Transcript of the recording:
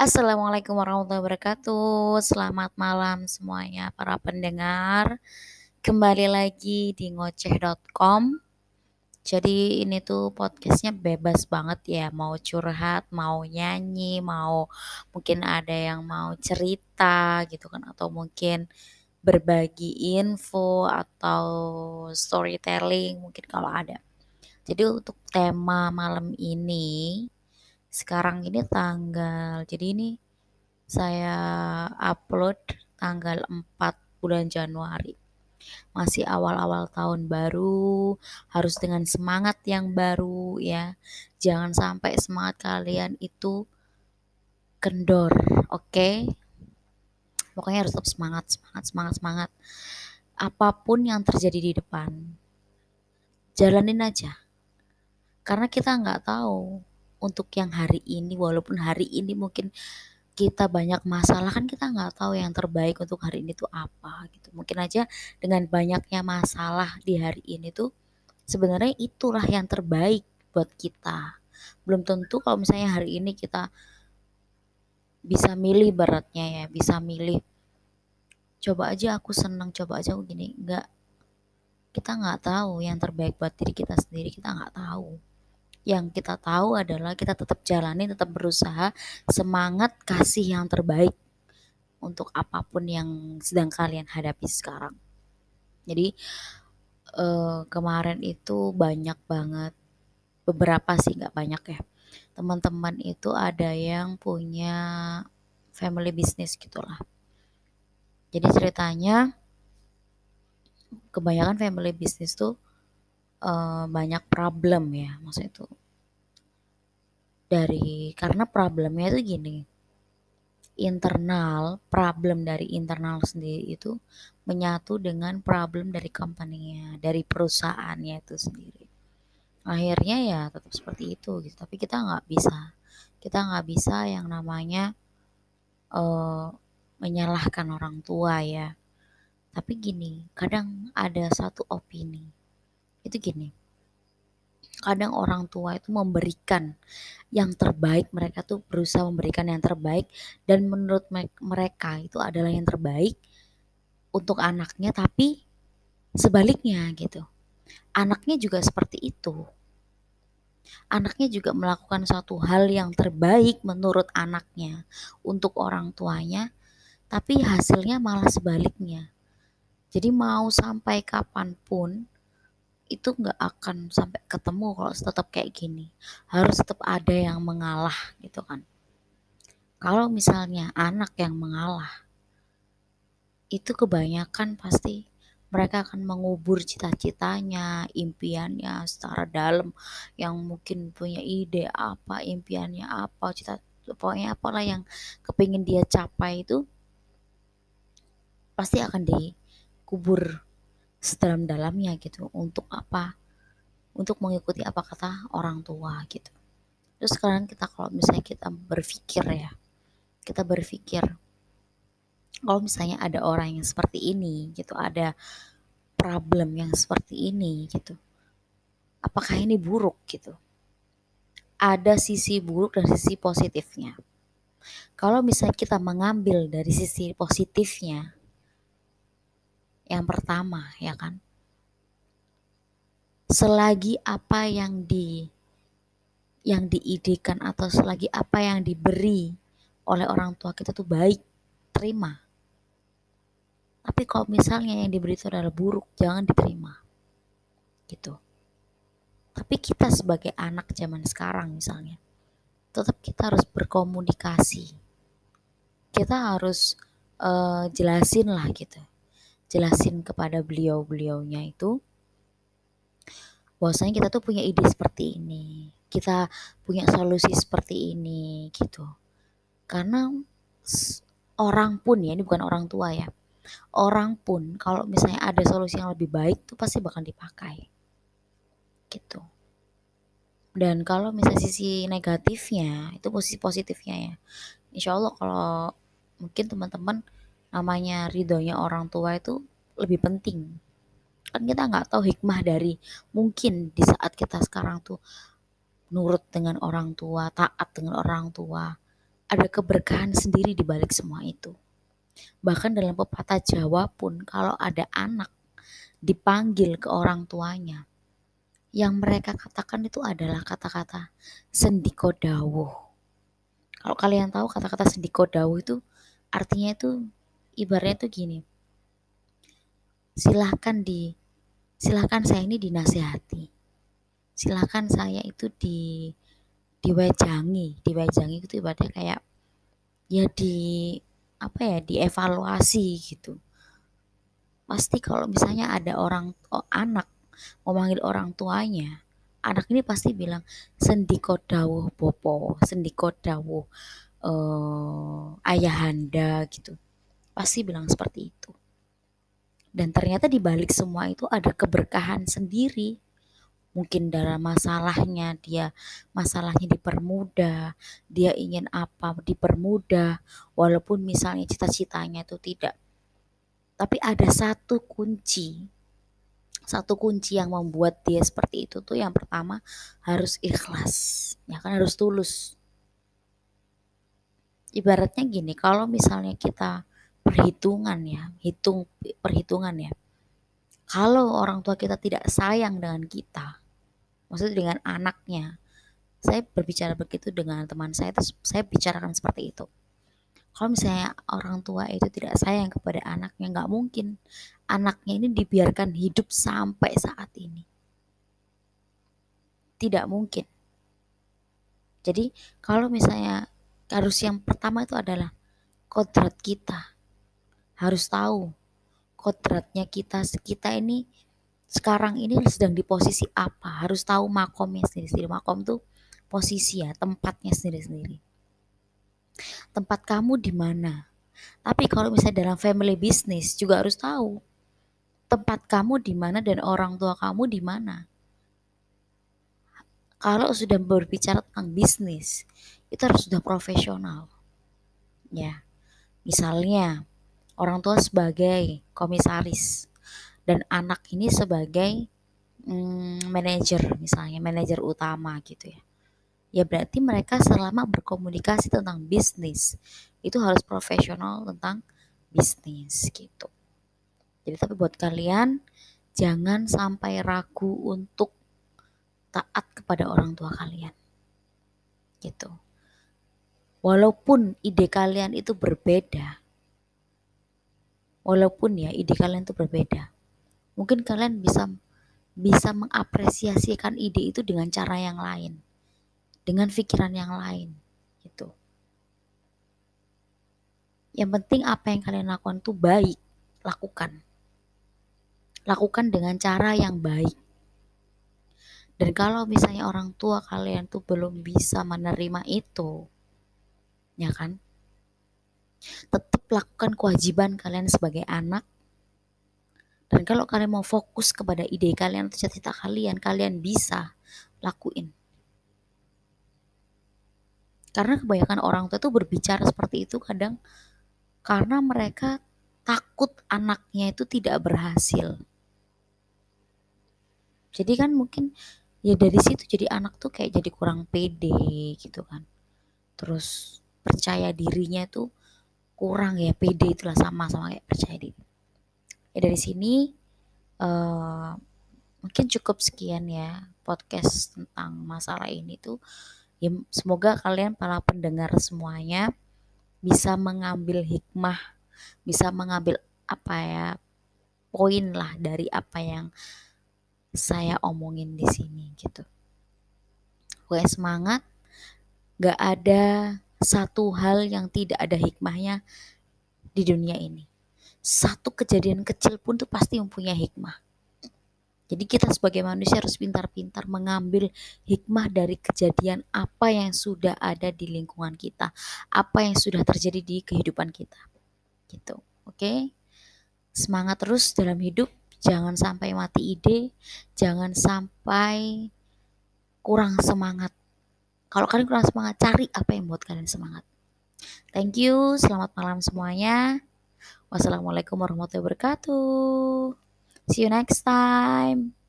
Assalamualaikum warahmatullahi wabarakatuh. Selamat malam semuanya para pendengar. Kembali lagi di ngoceh.com. Jadi ini tuh podcastnya bebas banget ya. Mau curhat, mau nyanyi, mau mungkin ada yang mau cerita gitu kan. Atau mungkin berbagi info atau storytelling mungkin kalau ada. Jadi untuk tema malam ini sekarang ini tanggal jadi ini saya upload tanggal 4 bulan Januari. Masih awal-awal tahun baru harus dengan semangat yang baru ya. Jangan sampai semangat kalian itu kendor oke? Okay? pokoknya harus tetap semangat semangat semangat semangat. Apa pun yang terjadi di depan jalanin aja. Karena kita nggak tahu untuk yang hari ini walaupun hari ini mungkin kita banyak masalah kan kita nggak tahu yang terbaik untuk hari ini tuh apa gitu. Mungkin aja dengan banyaknya masalah di hari ini tuh sebenarnya itulah yang terbaik buat kita. Belum tentu kalau misalnya hari ini kita bisa milih beratnya ya bisa milih coba aja aku seneng coba aja aku gini. Nggak. Kita nggak tahu yang terbaik buat diri kita sendiri kita nggak tahu yang kita tahu adalah kita tetap jalani, tetap berusaha, semangat kasih yang terbaik untuk apa pun yang sedang kalian hadapi sekarang. Jadi eh, kemarin itu banyak banget, beberapa sih nggak banyak ya. Teman-teman itu ada yang punya family business gitulah. Jadi ceritanya kebanyakan family business tuh uh, banyak problem ya maksud itu. Dari karena problemnya itu gini internal problem dari internal sendiri itu menyatu dengan problem dari company-nya dari perusahaannya itu sendiri. Akhirnya ya tetap seperti itu gitu tapi kita nggak bisa. Kita nggak bisa yang namanya uh, menyalahkan orang tua ya. Tapi gini kadang ada satu opini itu gini. Kadang orang tua itu memberikan yang terbaik mereka tuh berusaha memberikan yang terbaik dan menurut mereka itu adalah yang terbaik untuk anaknya tapi sebaliknya gitu. Anaknya juga seperti itu. Anaknya juga melakukan suatu hal yang terbaik menurut anaknya untuk orang tuanya tapi hasilnya malah sebaliknya. Jadi mau sampai kapan pun itu nggak akan sampai ketemu kalau tetap kayak gini. Harus tetap ada yang mengalah gitu kan. Kalau misalnya anak yang mengalah itu kebanyakan pasti mereka akan mengubur cita-citanya, impiannya secara dalam. Yang mungkin punya ide apa, impiannya apa, cita pokoknya apalah yang kepingin dia capai itu pasti akan dikubur sedalam-dalamnya gitu untuk apa? Untuk mengikuti apa kata orang tua gitu. Terus sekarang kita kalau misalnya kita berpikir ya kita berpikir kalau misalnya ada orang yang seperti ini gitu ada problem yang seperti ini gitu apakah ini buruk gitu? Ada sisi buruk dan sisi positifnya. Kalau misalnya kita mengambil dari sisi positifnya yang pertama ya kan? Selagi apa yang di yang diidekan atau selagi apa yang diberi oleh orang tua kita tuh baik terima. Tapi kalau misalnya yang diberi itu adalah buruk jangan diterima. Gitu. Tapi kita sebagai anak zaman sekarang misalnya tetap kita harus berkomunikasi. Kita harus uh, jelasin lah gitu jelasin kepada beliau-beliaunya itu bahwasanya kita tuh punya ide seperti ini kita punya solusi seperti ini gitu. Karena orang pun ya ini bukan orang tua ya orang pun kalau misalnya ada solusi yang lebih baik tuh pasti bakal dipakai gitu. Dan kalau misalnya sisi negatifnya itu posisi positifnya ya. Insya Allah kalau mungkin teman-teman namanya ridhonya orang tua itu lebih penting kan kita nggak tahu hikmah dari mungkin di saat kita sekarang tuh nurut dengan orang tua taat dengan orang tua ada keberkahan sendiri di balik semua itu. Bahkan dalam pepatah Jawa pun kalau ada anak dipanggil ke orang tuanya, yang mereka katakan itu adalah kata-kata sendiko dawuh. Kalau kalian tahu kata-kata sendiko dawuh itu artinya itu ibaratnya itu gini. Silahkan di silahkan saya ini dinasehati. Silahkan saya itu di diwejangi diwejangi itu ibaratnya kayak ya di apa ya dievaluasi gitu pasti kalau misalnya ada orang oh, anak mau manggil orang tuanya anak ini pasti bilang sendiko dawuh bopo sendiko dawuh uh, ayahanda gitu pasti bilang seperti itu. Dan ternyata di balik semua itu ada keberkahan sendiri. Mungkin dalam masalahnya dia masalahnya dipermudah dia ingin apa dipermudah walaupun misalnya cita-citanya itu tidak. Tapi ada satu kunci satu kunci yang membuat dia seperti itu tuh yang pertama harus ikhlas. Ya kan harus tulus. Ibaratnya gini kalau misalnya kita perhitungan ya hitung perhitungan ya. Kalau orang tua kita tidak sayang dengan kita maksudnya dengan anaknya saya berbicara begitu dengan teman saya terus saya bicarakan seperti itu. Kalau misalnya orang tua itu tidak sayang kepada anaknya nggak mungkin anaknya ini dibiarkan hidup sampai saat ini. Tidak mungkin. Jadi kalau misalnya harus yang pertama itu adalah kodrat kita harus tahu kodratnya kita kita ini sekarang ini sedang di posisi apa. Harus tahu makomnya sendiri-sendiri. Makom tuh posisi ya tempatnya sendiri-sendiri. Tempat kamu di mana? Tapi kalau misalnya dalam family business juga harus tahu tempat kamu di mana dan orang tua kamu di mana. Kalau sudah berbicara tentang bisnis itu harus sudah profesional. Ya misalnya orang tua sebagai komisaris dan anak ini sebagai hmm, manajer misalnya manajer utama gitu ya. Ya berarti mereka selama berkomunikasi tentang bisnis itu harus profesional tentang bisnis gitu. Jadi tapi buat kalian jangan sampai ragu untuk taat kepada orang tua kalian gitu. Walaupun ide kalian itu berbeda walaupun ya ide kalian itu berbeda. Mungkin kalian bisa bisa mengapresiasikan ide itu dengan cara yang lain. Dengan pikiran yang lain gitu. Yang penting apa yang kalian lakukan itu baik lakukan. Lakukan dengan cara yang baik. Dan kalau misalnya orang tua kalian tuh belum bisa menerima itu ya kan tetap lakukan kewajiban kalian sebagai anak dan kalau kalian mau fokus kepada ide kalian atau cita-cita kalian, kalian bisa lakuin. Karena kebanyakan orang tua itu berbicara seperti itu kadang karena mereka takut anaknya itu tidak berhasil. Jadi kan mungkin ya dari situ jadi anak tuh kayak jadi kurang pede gitu kan. Terus percaya dirinya tuh kurang ya pede itulah sama sama kayak percaya diri ya dari sini uh, mungkin cukup sekian ya podcast tentang masalah ini tuh ya semoga kalian para pendengar semuanya bisa mengambil hikmah bisa mengambil apa ya poin lah dari apa yang saya omongin di sini gitu. Gue semangat, gak ada satu hal yang tidak ada hikmahnya di dunia ini satu kejadian kecil pun tuh pasti mempunyai hikmah. Jadi kita sebagai manusia harus pintar-pintar mengambil hikmah dari kejadian apa yang sudah ada di lingkungan kita, apa yang sudah terjadi di kehidupan kita. Gitu. Oke. Okay? Semangat terus dalam hidup, jangan sampai mati ide, jangan sampai kurang semangat. Kalau kalian kurang semangat, cari apa yang buat kalian semangat. Thank you, selamat malam semuanya. Wassalamualaikum warahmatullahi wabarakatuh. See you next time.